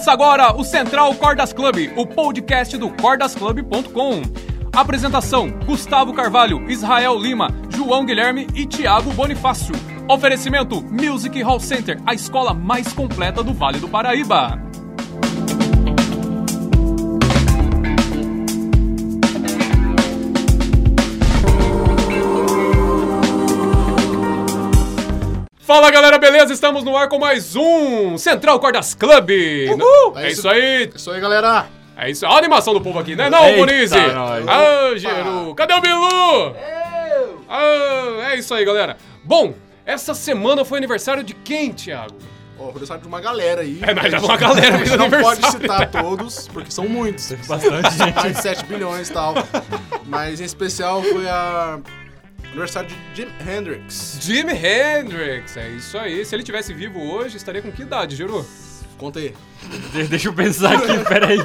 Começa agora o Central Cordas Club, o podcast do cordasclub.com. Apresentação: Gustavo Carvalho, Israel Lima, João Guilherme e Thiago Bonifácio. Oferecimento: Music Hall Center, a escola mais completa do Vale do Paraíba. Fala galera, beleza? Estamos no ar com mais um Central Cordas Club. Uhul! É isso aí, É isso aí, galera. é isso. Olha a animação do povo aqui, né? Não, Bonizzi? nós. Ah, Geru. Cadê o Bilu? Ah, é isso aí, galera. Bom, essa semana foi aniversário de quem, Thiago? Ó, aniversário de uma galera aí. É, nós já uma galera A gente fez não pode citar todos, porque são muitos. Bastante gente. Mais de 7 bilhões e tal. Mas em especial foi a aniversário de Jim Hendrix. Jimi Hendrix, é isso aí. Se ele tivesse vivo hoje, estaria com que idade, Geru? Conta aí. De- deixa eu pensar aqui, peraí.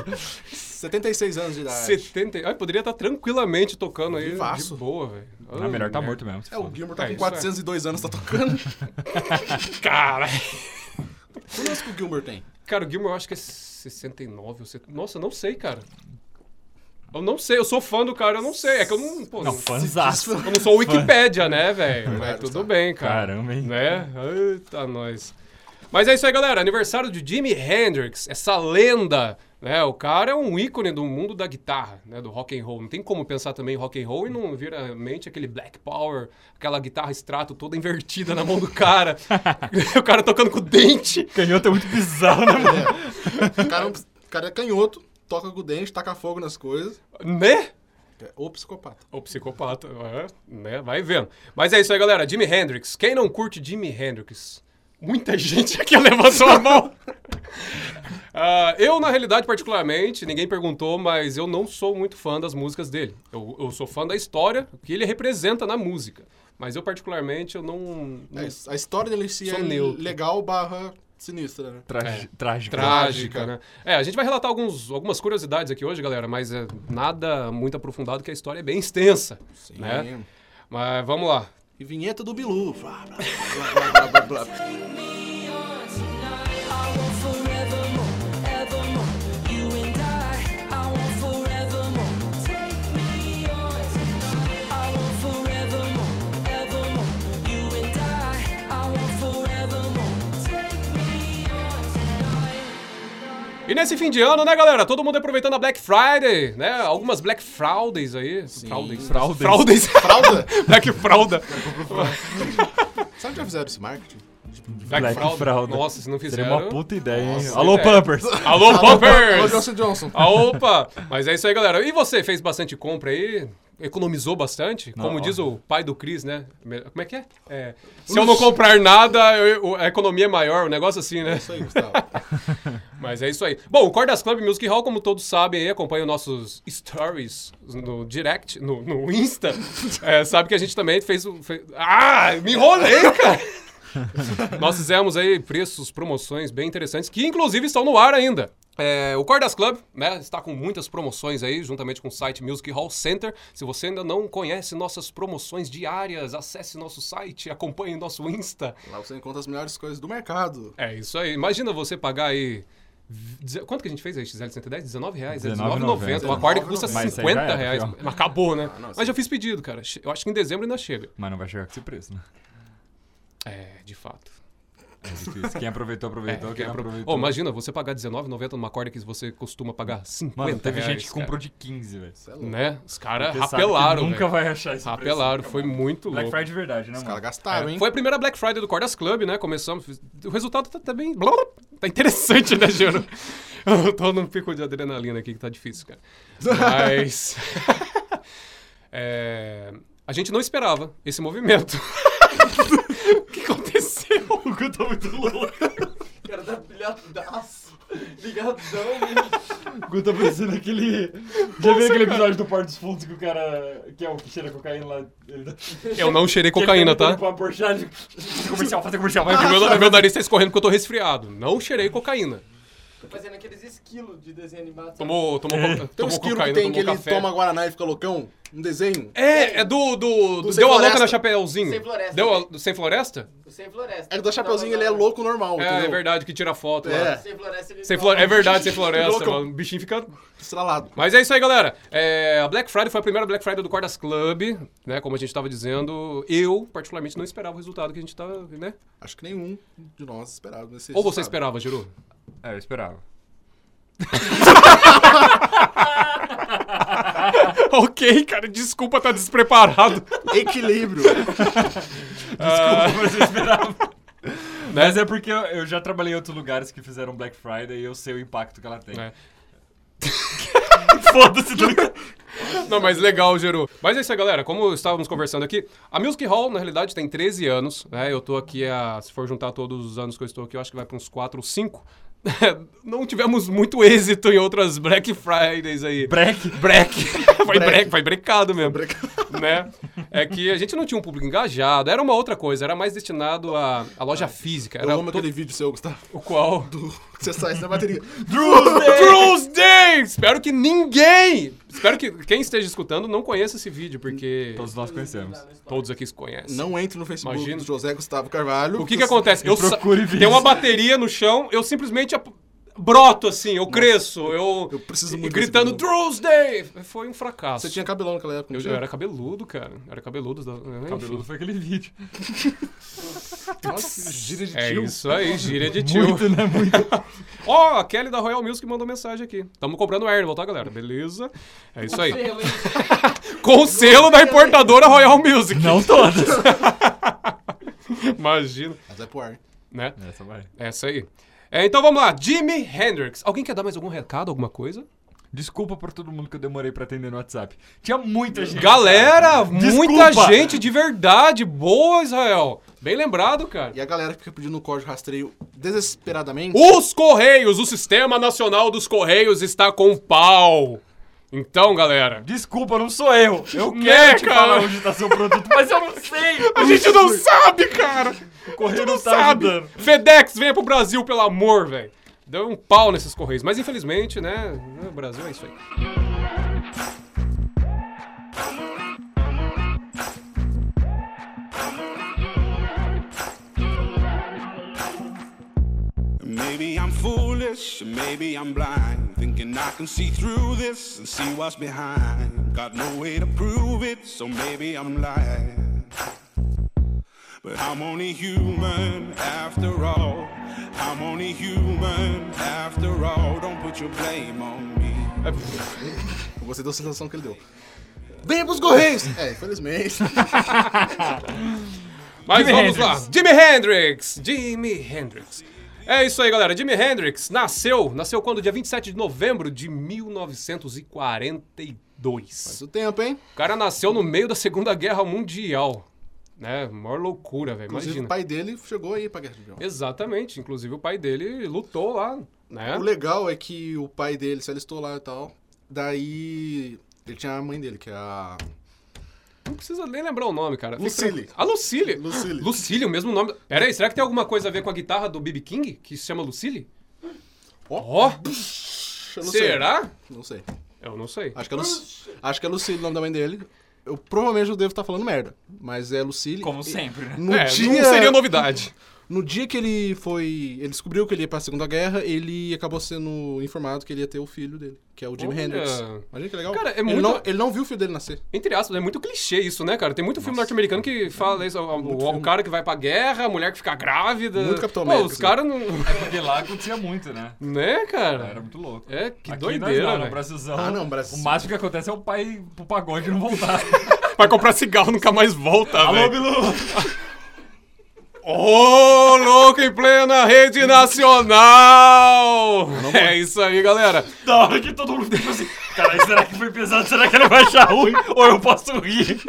76 anos de idade. 70. Ah, poderia estar tranquilamente tocando aí. Vivaço. De boa, velho. Ah, melhor tá merda. morto mesmo. É, o. Gilmore tá É, com isso 402 anos, tá tocando. Cara. Quantos anos que o Gilmore tem? Cara, o Gilmore eu acho que é 69 ou 70. Nossa, eu não sei, cara. Eu não sei, eu sou fã do cara, eu não sei. É que eu não. Pô, Não, eu não sou Wikipédia, né, velho? Mas Claro, tudo tá. bem, cara. Caramba, hein? Né? Eita, nós. Mas é isso aí, galera. Aniversário de Jimi Hendrix, essa lenda. Né? O cara é um ícone do mundo da guitarra, né? do rock and roll. Não tem como pensar também em rock and roll e não vir à mente aquele Black Power, aquela guitarra extrato toda invertida na mão do cara. o cara tocando com o dente. Canhoto é muito bizarro, né, mano? O cara, o cara é canhoto, toca com o dente, taca fogo nas coisas. Né? É o psicopata. O psicopata, é, né? Vai vendo. Mas é isso aí, galera. Jimi Hendrix. Quem não curte Jimi Hendrix? Muita gente aqui levantou a mão. Ah, eu, na realidade, particularmente, ninguém perguntou, mas eu não sou muito fã das músicas dele. Eu, eu sou fã da história que ele representa na música. Mas eu, particularmente, eu não... não- É, A história dele Sou é neutro. legal barra sinistra, né? Tra É. Trágico. Trágica, né? É, a gente vai relatar alguns, algumas curiosidades aqui hoje, galera, mas é nada muito aprofundado, que a história é bem extensa, Sim. né? Mas vamos lá. E vinheta do Bilu. Blá, blá, blá, blá, blá, blá, E nesse fim de ano, né, galera? Todo mundo aproveitando a Black Friday, né? Algumas Black Fridays aí. Fraudes. Fraudes. Fraudes. Fralda? Black Fralda. Sabe onde já fizeram esse marketing? Black, Black. Fralda. Nossa, se não Seria fizeram... uma puta ideia, hein? Nossa, Alô, ideia. Pampers! Alô, Alô, Pumpers! Johnson Johnson. Ah, opa! Mas é isso aí, galera. E você, fez bastante compra aí? Economizou bastante? Não, Como ó. diz o pai do Cris, né? Como é que é? É, Se eu não comprar nada, eu- a economia é maior, um negócio assim, né? Isso aí, Gustavo. Mas é isso aí. Bom, o Cordas Club Music Hall, como todos sabem, aí, acompanha os nossos stories no direct, no, no Insta. É, sabe que a gente também fez o. fez- Ah! Me enrolei, cara! Nós fizemos aí preços, promoções bem interessantes, que inclusive estão no ar ainda. É, o Cordas Club né, está com muitas promoções aí, juntamente com o site Music Hall Center. Se você ainda não conhece nossas promoções diárias, acesse nosso site, acompanhe nosso Insta. Lá você encontra as melhores coisas do mercado. É isso aí. Imagina você pagar aí. Quanto que a gente fez aí, XL 110? 19 reais? É 19,90. 19,90. Uma corda que custa Mas isso aí já 50 era, reais. Mas acabou, né? Ah, não, Mas eu fiz pedido, cara. Eu acho que em dezembro ainda chega. Mas não vai chegar com esse preço, né? É, de fato. É. Quem aproveitou, aproveitou. É, quem quem apro- aproveitou. Ô, imagina você pagar R$19,90 numa corda que você costuma pagar 50 Mano, teve reais, gente que comprou de 15, velho. É louco. Né? Os caras rapelaram, Nunca velho. vai achar esse Rapelaram, preço. foi muito Black louco. Friday de verdade, né, Os caras gastaram, É, hein? foi a primeira Black Friday do Cordas Club, né? Começamos. O resultado tá, tá bem. Tá interessante, né, Gino? Eu tô num pico de adrenalina aqui que tá difícil, cara. Mas. É, A gente não esperava esse movimento. o Gu tá muito louco. O cara tá pilhadaço. Ligadão, mesmo. O Gu tá parecendo aquele... Já viu aquele episódio do Porto dos Fundos que o cara... Que é o que cheira cocaína lá... Ele dá... Eu não cheirei cocaína, tá? Porsche, comercial, fazer comercial. Vai, meu, meu nariz tá escorrendo porque eu tô resfriado. Não cheirei cocaína. Tô fazendo aqueles esquilos de desenho animado. Tomou, tomou, co- Tem um tomou esquilo que cocaína, tem que tomou ele café. toma Guaraná e fica loucão. Um desenho. É, é do. do, do deu a louca na Chapeuzinho. Sem Floresta. Deu a, do Sem Floresta? O Sem Floresta. É que do Chapeuzinho ele é louco normal, É, entendeu? é verdade, que tira foto É. lá. Sem Floresta ele Sem não- flor... É verdade, sem floresta, mano. O bichinho fica. Estralado. Mas é isso aí, galera. É, a Black Friday foi a primeira Black Friday do Cordas Club, né? Como a gente tava dizendo. Eu, particularmente, não esperava o resultado que a gente tava, né? Acho que nenhum de nós esperava. nesse Ou você esperava, Giru? É, eu esperava. ok, cara, desculpa tá despreparado. Equilíbrio. Desculpa, mas eu esperava. Mas é porque eu, eu já trabalhei em outros lugares que fizeram Black Friday e eu sei o impacto que ela tem. É. Foda-se, tá ligado? Não, mas legal, Geru. Mas é isso aí, galera. Como estávamos conversando aqui, a Music Hall, na realidade, tem 13 anos. Né? Eu tô aqui, a, se for juntar todos os anos que eu estou aqui, eu acho que vai para uns 4 ou 5. Não tivemos muito êxito em outras Black Fridays aí. Break. Break. foi Break. foi brecado mesmo. né? É que a gente não tinha um público engajado, era uma outra coisa, era mais destinado à, à loja física. Eu Era amo to- aquele vídeo seu, Gustavo. O qual? Do... Você sai sem bateria. Drew's Day! Espero que ninguém, espero que quem esteja escutando não conheça esse vídeo, porque Todos nós conhecemos. todos aqui se conhecem. Não entre no Facebook Imagina. do José Gustavo Carvalho. O que que acontece? Eu sa- procure vídeos. tem uma bateria no chão, eu simplesmente ap- broto assim, eu cresço, eu, eu preciso muito gritando desse vídeo. Drew's Day! Foi um fracasso. Você tinha cabelão naquela época, eu, eu era cabeludo, cara. Era cabeludo. Cabeludo foi aquele vídeo. Nossa, gira de É tio. isso aí, gíria de tio. Muito, né? Muito. Ó, a Kelly da Royal Music mandou mensagem aqui. Tamo comprando Airval, tá, galera? Beleza? É isso aí. Com o selo da importadora Royal Music. Não todas. Imagina, Mas é pro ar. né? Essa vai. Essa aí. É, então vamos lá, Jimi Hendrix. Alguém quer dar mais algum recado, alguma coisa? Desculpa por todo mundo que eu demorei pra atender no WhatsApp. Tinha muita gente. Galera, muita Desculpa. gente de verdade. Boa, Israel. Bem lembrado, cara. E a galera que fica pedindo o código rastreio desesperadamente. Os Correios, o Sistema Nacional dos Correios está com pau. Então, galera, Desculpa, não sou eu. Eu Né, quero te cara? falar onde tá seu produto, mas eu não sei. a gente não sabe, cara. O correio não não tá sabe. ajudando. FedEx, venha pro Brasil, pelo amor, velho. Deu um pau nesses Correios. Mas infelizmente, né, o Brasil é isso aí. Maybe I'm foolish, maybe I'm blind, thinking I can see through this and see what's behind. Got no way to prove it, so maybe I'm lying. I'm only human after all. I'm only human after all. Don't put your blame on me. Eu gostei da sensação que ele deu. Venha pros Correios! É, infelizmente. Mas Jimi vamos Hendrix. lá. Jimi Hendrix. Jimi Hendrix. É isso aí, galera. Jimi Hendrix nasceu, nasceu quando? Dia 27 de novembro de 1942. Faz o tempo, hein? O cara nasceu no meio da Segunda Guerra Mundial. Né? Maior loucura, velho. Inclusive, Imagina. o pai dele chegou aí pra Guerra Civil. Exatamente. Inclusive, o pai dele lutou lá, né? O legal é que o pai dele se alistou lá e tal. Daí. Ele tinha a mãe dele, que é a. Não precisa nem lembrar o nome, cara. Lucille. A Lucille. Lucille. Lucille, o mesmo nome. Pera aí, será que tem alguma coisa a ver com a guitarra do B.B. King, que se chama Lucille? Ó. Ó, Eu não sei. será? Não sei. Eu não sei. Acho que é, Luc... Acho que é Lucille o nome da mãe dele. Eu provavelmente eu devo estar falando merda. Mas é Lucille. Como sempre, né? No, é, dia... não seria novidade. No dia que ele foi. Ele descobriu que ele ia pra Segunda Guerra, ele acabou sendo informado que ele ia ter o filho dele, que é o Jimi Olha. Hendrix. Imagina que legal. Cara, é ele, muito- não, ele não viu o filho dele nascer. Entre aspas, é muito clichê isso, né, cara? Tem muito filme norte-americano que fala isso. O, o- o cara que vai pra guerra, a mulher que fica grávida. Muito Capitão Pô, América, os assim. caras não. É porque lá acontecia muito, né? Né, cara? Era muito louco. É, que Aqui doideira, não, no velho. Brasilzão. Ah, não, Brasil. O máximo que acontece é o pai pro pagode não voltar. Vai comprar cigarro, nunca mais volta, Alô, velho. Bilu! Ô, louco em plena rede nacional! É isso aí, galera. Da hora que todo mundo fica assim, cara, será que foi pesado? Será que ele vai achar ruim? Ou eu posso rir?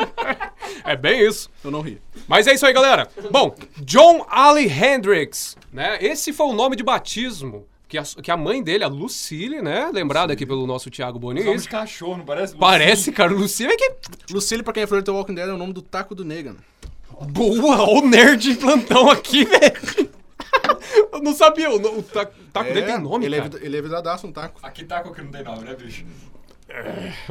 É bem isso. Eu não ri. Mas é isso aí, galera. Bom, John Ali Hendrix, né? Esse foi o nome de batismo que a, que a mãe dele, a Lucille, né? Lembrada aqui pelo nosso Thiago Nome Bonis. de cachorro, não parece? Parece, cara, Lucille é que... Lucille, pra quem é fã do The Walking Dead, é o nome do taco do Negan. Boa! Ó o nerd em plantão aqui, velho. Eu não sabia, o, o ta- taco dele tem nome, ele, cara. é, ele é vidradaço, um taco. Aqui tá com que não tem nome, né, bicho?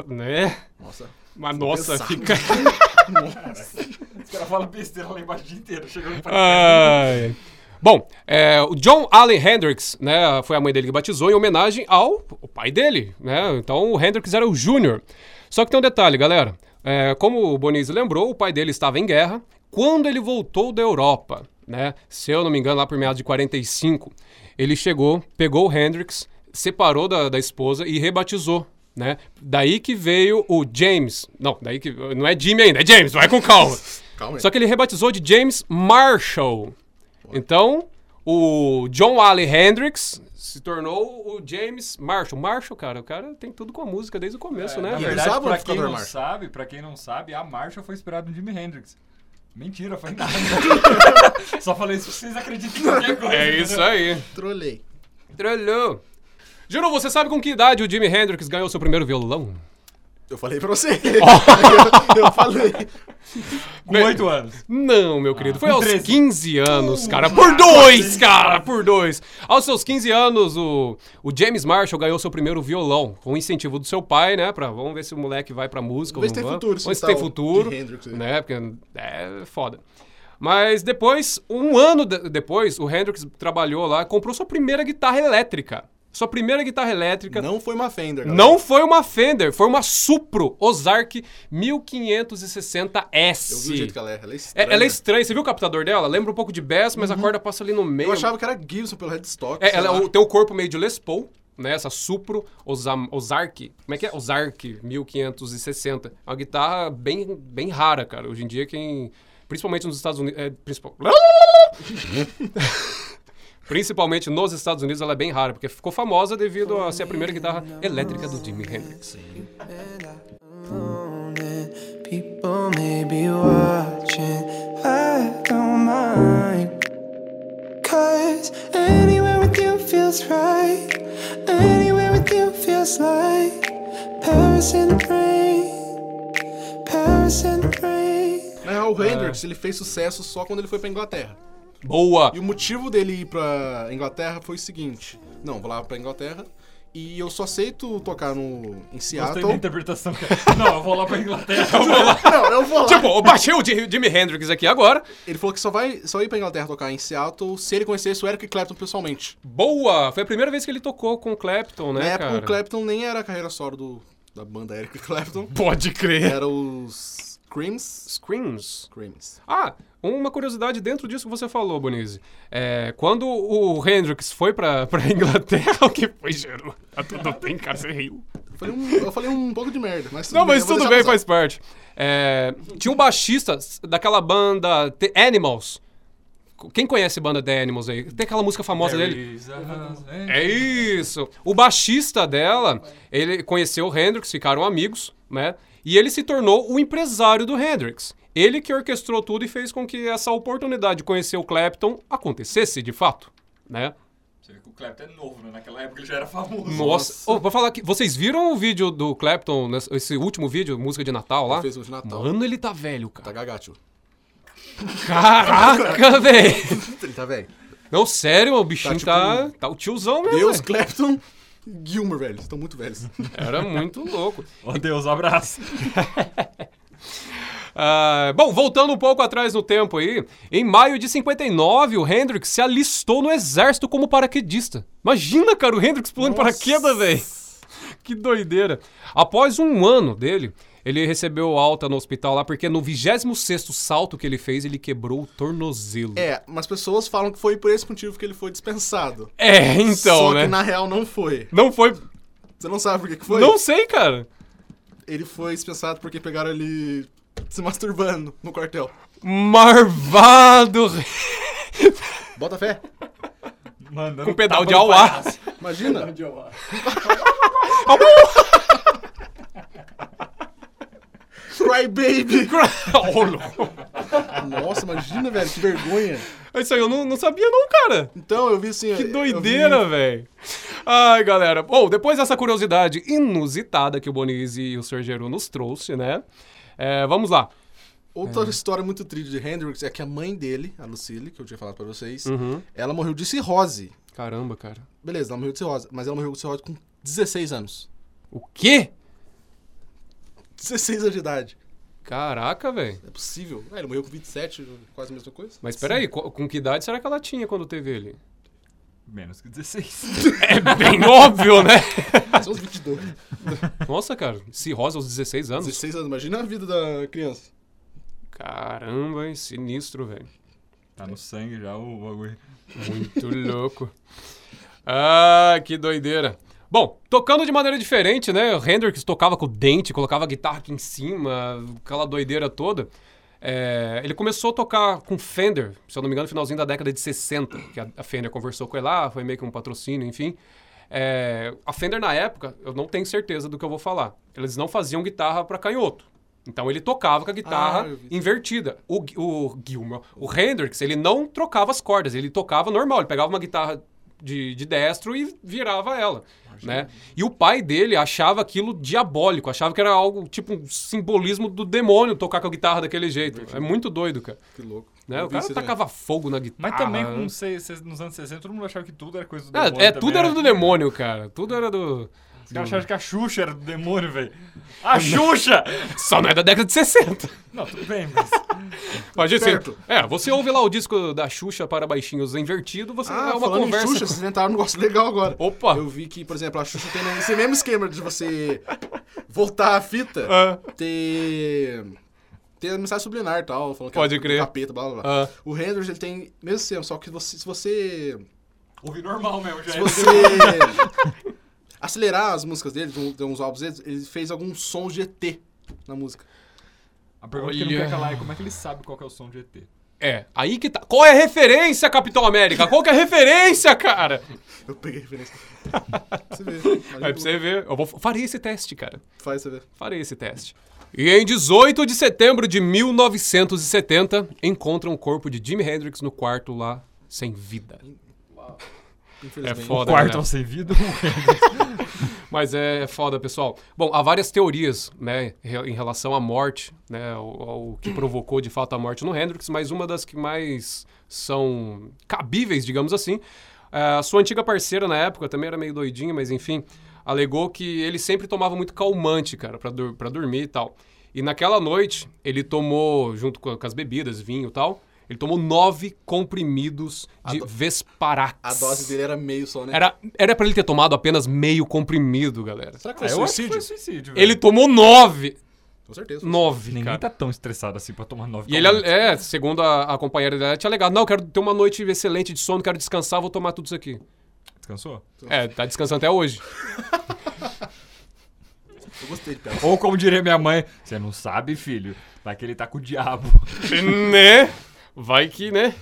Né? Nossa. Mas nossa, Pensar. fica. Os caras falam besteira lá embaixo o dia inteiro. Chegou no Ai. Bom, é, o John Allen Hendrix, né, foi a mãe dele que batizou em homenagem ao o pai dele, né? Então o Hendrix era o Júnior. Só que tem um detalhe, galera. É, como o Bonizzi lembrou, o pai dele estava em guerra quando ele voltou da Europa, né? Se eu não me engano, lá por meados de 45, ele chegou, pegou o Hendrix, separou da, da esposa e rebatizou. Né? Daí que veio o James. Não, daí que. Não é Jimmy ainda, é James, vai com calma. Calma aí. Só que ele rebatizou de James Marshall. Então, o John Allen Hendrix se tornou o James Marshall. Marshall, cara, o cara tem tudo com a música desde o começo, né? Na E verdade, pra quem não Marshall. sabe, pra quem não sabe, a Marshall foi inspirada no Jimi Hendrix. Mentira, foi nada. Só falei isso pra vocês acreditem em qualquer coisa. É isso aí. Trolei. Trolhou. Juro, você sabe com que idade o Jimi Hendrix ganhou seu primeiro violão? Eu falei pra você. eu falei. Com oito anos. Não, meu querido. Foi com aos 13. 15 anos, cara. Por dois, cara. Por dois. Aos seus 15 anos, o, o James Marshall ganhou seu primeiro violão. Com o incentivo do seu pai, né? Pra, vamos ver se o moleque vai pra música Vamos ou ver se tem futuro, se Vamos ver se tem futuro. Hendrix. Né? Porque é foda. Mas depois, um ano de- depois, o Hendrix trabalhou lá, comprou sua primeira guitarra elétrica. Sua primeira guitarra elétrica. Não foi uma Fender. galera. Não foi uma Fender, foi uma Supro Ozark 1560S. Eu vi o jeito que ela é. Ela é É, estranha. ela é estranha. Você viu o captador dela? Lembra um pouco de Bass, mas a corda passa ali no meio. Eu achava que era Gibson pelo headstock. É, ela lá. tem o corpo meio de Les Paul, né? Essa Supro Ozam- Ozark. Como é que é? Ozark 1560. É uma guitarra bem, bem rara, cara. Hoje em dia, quem. Principalmente nos Estados Unidos. É, principal... Principalmente nos Estados Unidos, ela é bem rara, porque ficou famosa devido a ser a primeira guitarra elétrica do Jimi Hendrix. alone and people may be watching. I don't mind. Cause anywhere with you feels right. Anywhere with you feels like Paris in the rain. Paris in the rain. Na real, o Hendrix, ele fez sucesso só quando ele foi pra Inglaterra. Boa! E o motivo dele ir pra Inglaterra foi o seguinte. Não, vou lá pra Inglaterra e eu só aceito tocar no, em Gostei Seattle. da interpretação. cara. Não, eu vou lá pra Inglaterra. Não, eu vou lá. Tipo, eu baixei o Ji- Jimi Hendrix aqui agora. Ele falou que só vai só ir pra Inglaterra tocar em Seattle se ele conhecesse o Eric Clapton pessoalmente. Boa! Foi a primeira vez que ele tocou com o Clapton, né, Na época, cara? o Clapton nem era a carreira solo do, da banda Eric Clapton. Pode crer. Era os Creams. Screams. Creams. Ah, uma curiosidade dentro disso que você falou, Bonizzi. É, quando o Hendrix foi pra, pra Inglaterra, o que foi, Gero? Tá tudo bem, cara, você riu. Eu falei um, eu falei um pouco de merda, mas tudo Não, bem, mas tudo bem, faz parte. É, tinha um baixista daquela banda The Animals. Quem conhece a banda The Animals aí? Tem aquela música famosa dele? É isso. O baixista dela, ele conheceu o Hendrix, ficaram amigos, né? E ele se tornou o empresário do Hendrix. Ele que orquestrou tudo e fez com que essa oportunidade de conhecer o Clapton acontecesse de fato, né? Você vê que o Clapton é novo, né? Naquela época ele já era famoso. Nossa, Ô, vou falar que vocês viram o vídeo do Clapton, nesse- esse último vídeo, música de Natal lá? Ele fez um de Natal. Mano, ele tá velho, Tá cara. gagacho. Caraca, velho. Ele tá velho. Não, sério, o bichinho tipo, tá, tá, o tiozão mesmo. Deus. Clapton Gilmer, velho. Estão muito velhos. Era muito louco. Ó Deus, abraço. Ah, bom, voltando um pouco atrás no tempo aí, em maio de 59, o Hendrix se alistou no exército como paraquedista. Imagina, cara, o Hendrix pulando paraquedas, velho. Que doideira. Após um ano dele, ele recebeu alta no hospital lá, porque no 26º salto que ele fez, ele quebrou o tornozelo. É, mas pessoas falam que foi por esse motivo que ele foi dispensado. É, então, Só né? que na real não foi. Não foi... Você não sabe por que que foi? Não sei, cara. Ele foi dispensado porque pegaram ele se masturbando no quartel. Marvado. Bota fé. Mandando Com pedal tapa de no auá. palhaço. Imagina. De auá. Cry baby. Nossa, imagina, velho, que vergonha. Isso aí eu não, não sabia não, cara. Então, eu vi assim... Que doideira, vi- velho. Ai, galera. Bom, depois dessa curiosidade inusitada que o Bonizzi e o Sr. Geru nos trouxe, né? É, vamos lá. Outra história muito triste de Hendrix é que a mãe dele, a Lucille, que eu tinha falado pra vocês, Uhum. ela morreu de cirrose. Caramba, cara. Beleza, ela morreu de cirrose, mas ela morreu de cirrose com 16 anos. O quê? 16 anos de idade. Caraca, velho. É possível. Ah, ele morreu com 27, quase a mesma coisa. Mas peraí, co- com que idade será que ela tinha quando teve ele? Menos que 16. É bem óbvio, né? São uns 22. Nossa, cara, cirrose aos 16 anos. 16 anos, imagina a vida da criança. Caramba, hein? Sinistro, velho. Tá no sangue já o bagulho. Muito louco. Ah, que doideira. Bom, tocando de maneira diferente, né? O Hendrix tocava com o dente, colocava a guitarra aqui em cima, aquela doideira toda. É, ele começou a tocar com Fender, se eu não me engano, no finalzinho da década de 60, que a, Fender conversou com ele lá, foi meio que um patrocínio, enfim. É, a Fender, na época, eu não tenho certeza do que eu vou falar. Eles não faziam guitarra para canhoto. Então ele tocava com a guitarra Ah, invertida. O, o Gilmour, o Hendrix, ele não trocava as cordas, ele tocava normal, ele pegava uma guitarra de, de destro e virava ela, né? E o pai dele achava aquilo diabólico, achava que era algo tipo um simbolismo do demônio tocar com a guitarra daquele jeito. É muito doido, cara. Que louco. Né? O cara tacava fogo na guitarra. Mas também né? nos anos 60 todo mundo achava que tudo era coisa do É, demônio. é, também, tudo era né? do demônio, cara. Tudo era do. Os caras achavam que a Xuxa era do demônio, velho. A Xuxa! Só não é da década de 60. Não, tudo bem, mas. Imagina você. Certo. É, você ouve lá o disco da Xuxa para baixinhos invertido, você Ah, é uma falando conversa. em Xuxa, vocês inventaram um negócio legal agora. Opa! Eu vi que, por exemplo, a Xuxa tem esse mesmo esquema de você voltar a fita, Ah, ter... ter a mensagem subliminar e tal, falando que Pode é crer. capeta, blá blá blá. ah. O Hendrix, ele tem mesmo esquema, só que você, se você... Ouvi normal mesmo, já Se é você acelerar as músicas dele, de de uns álbuns dele, ele fez alguns sons de ET na música. A pergunta que ele Olha. não quer calar é como é que ele sabe qual que é o som de ET? É, aí que tá. Qual é a referência, Capitão América? Qual que é a referência, cara? Eu peguei a referência. você vê. Aí pra você ver. Eu vou, farei esse teste, cara. Faz você ver. Farei esse teste. E em 18 de setembro de 1970, encontram o corpo de Jimi Hendrix no quarto lá, sem vida. Infelizmente. É foda. Quarto né? sem vida? Mas é foda, pessoal. Bom, há várias teorias, né, em relação à morte, né, ao que provocou de fato a morte no Hendrix, mas uma das que mais são cabíveis, digamos assim, é, a sua antiga parceira na época também era meio doidinha, mas enfim, alegou que ele sempre tomava muito calmante, cara, pra, dur dormir e tal. E naquela noite, ele tomou, junto com as bebidas, vinho e tal, ele tomou nove comprimidos de do- Vesparax. A dose dele era meio só, né? Era, era pra ele ter tomado apenas meio comprimido, galera. Será que Ah, foi que suicídio? foi suicídio, velho. Ele tomou nove. Com certeza. Nove, Ninguém cara. tá tão estressado assim pra tomar nove E ele, é, segundo a, a companheira dela, tinha alegado, não, eu quero ter uma noite excelente de sono, quero descansar, vou tomar tudo isso aqui. Descansou? É, tá descansando até hoje. Eu gostei de. Ou como diria minha mãe, você não sabe, filho, vai que ele tá com o diabo. né? Vai que, né?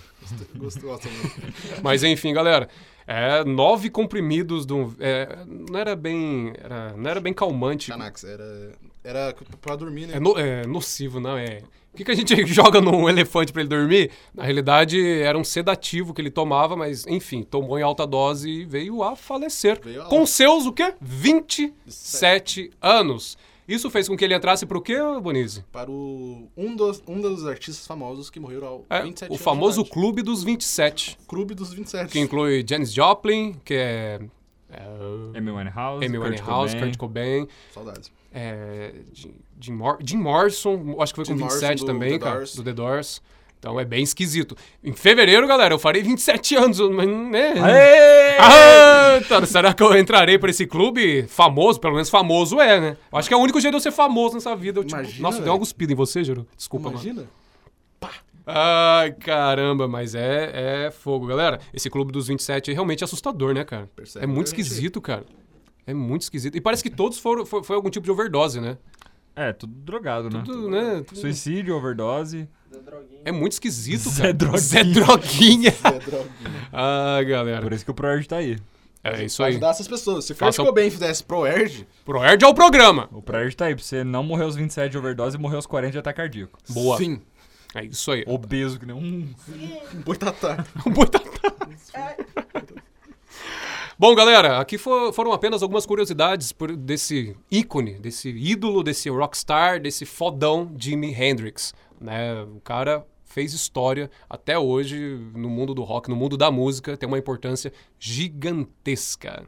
Gostei, gosto muito. Mas enfim, galera. É, nove comprimidos de um. é, não era bem. Era, não era bem calmante. Canax, era, era pra dormir, né? É, no- é nocivo, não é. O que, que a gente joga num elefante pra ele dormir? Na realidade, era um sedativo que ele tomava, mas, enfim, tomou em alta dose e veio a falecer. Veio a com seus, o quê? 27 anos. Isso fez com que ele entrasse pro quê, Bonizzi? Para o, um, dos, um dos artistas famosos que morreram ao É, 27 o anos famoso. Clube dos 27, Clube dos 27. que inclui Janis Joplin, que é... é Amy Winehouse, Amy Kurt Winehouse, Cobain. Kurt Cobain, Saudades. é, Jim, Jim, Mor- Jim Morrison, acho que foi Jim com 27 Morrison do também, The cara, Doors. do The Doors. Então é bem esquisito. Em fevereiro, galera, eu farei 27 anos, mas, né? Ah, tá, será que eu entrarei pra esse clube famoso? Pelo menos famoso é, né? Eu acho que é o único jeito de eu ser famoso nessa vida. Eu, tipo, Imagina, nossa, deu uma cuspida em você, Juro. Desculpa, mano. Imagina. Ai, caramba, mas é, é fogo, galera. Esse clube dos 27 é realmente assustador, né, cara? Percebe é muito claramente. esquisito, cara. É muito esquisito. E parece que todos foram foi, foi algum tipo de overdose, né? É, tudo drogado, né? Tudo, né? Tudo- Suicídio, overdose. É muito esquisito, Zé cara. Droguinha. Zé Droguinha. É droguinha. Ah, galera. Por isso que o ProErd tá aí. É isso Pra aí. ajudar essas pessoas. Se o Faça Kurt o- Cobain fizesse pro Erd, Proerd é o programa. O ProErd tá aí, pra você não morrer aos 27 de overdose e morrer aos 40 de ataque cardíaco. Boa. sim, É isso aí. Obeso que nem um... um boitatá. Um boitatá. Bom, galera, aqui fo- foram apenas algumas curiosidades por- desse ícone, desse ídolo, desse rockstar, desse fodão Jimi Hendrix. Né? O cara fez história até hoje no mundo do rock, no mundo da música, tem uma importância gigantesca.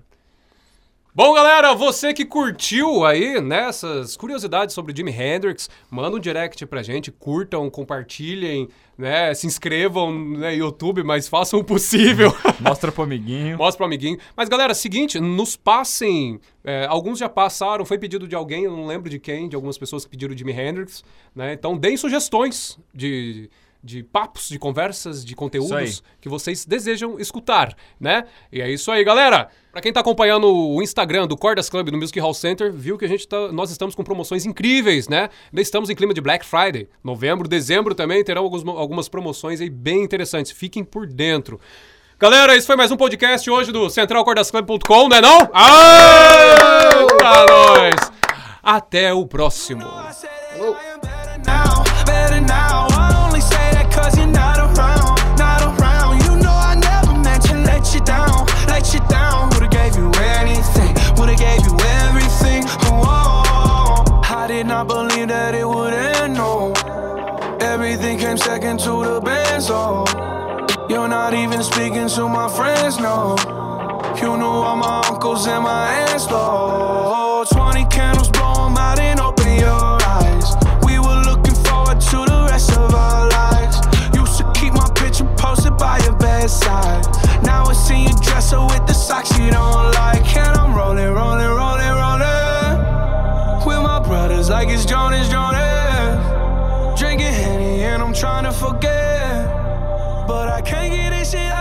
Bom, galera, você que curtiu aí nessas curiosidades sobre Jimi Hendrix, manda um direct pra gente, curtam, compartilhem, né, se inscrevam no YouTube, mas façam o possível. Mostra pro amiguinho. Mostra pro amiguinho. Mas, galera, seguinte, nos passem. é, alguns já passaram, foi pedido de alguém, eu não lembro de quem, de algumas pessoas que pediram Jimi Hendrix, né? Então deem sugestões de, de papos, de conversas, de conteúdos que vocês desejam escutar, né? E é isso aí, galera. Pra quem tá acompanhando o Instagram do Cordas Club no Music Hall Center, viu que a gente tá, nós estamos com promoções incríveis, né? Ainda estamos em clima de Black Friday. Novembro, dezembro também terão alguns- algumas promoções aí bem interessantes. Fiquem por dentro. Galera, esse foi mais um podcast hoje do centralcordasclub.com, né não? Ah, tá nós. Até o próximo. Everything came second to the best, oh. You're not even speaking to my friends, no. You knew all my uncles and my aunts, though. 20 candles, blow 'em out and open your eyes. We were looking forward to the rest of our lives. Used to keep my picture posted by your bedside. Now I see you dresser with the socks you don't like. And I'm rolling, rolling, rolling, rolling. With my brothers like it's Jonas, Jonas. Trying to forget. But I can't get this shit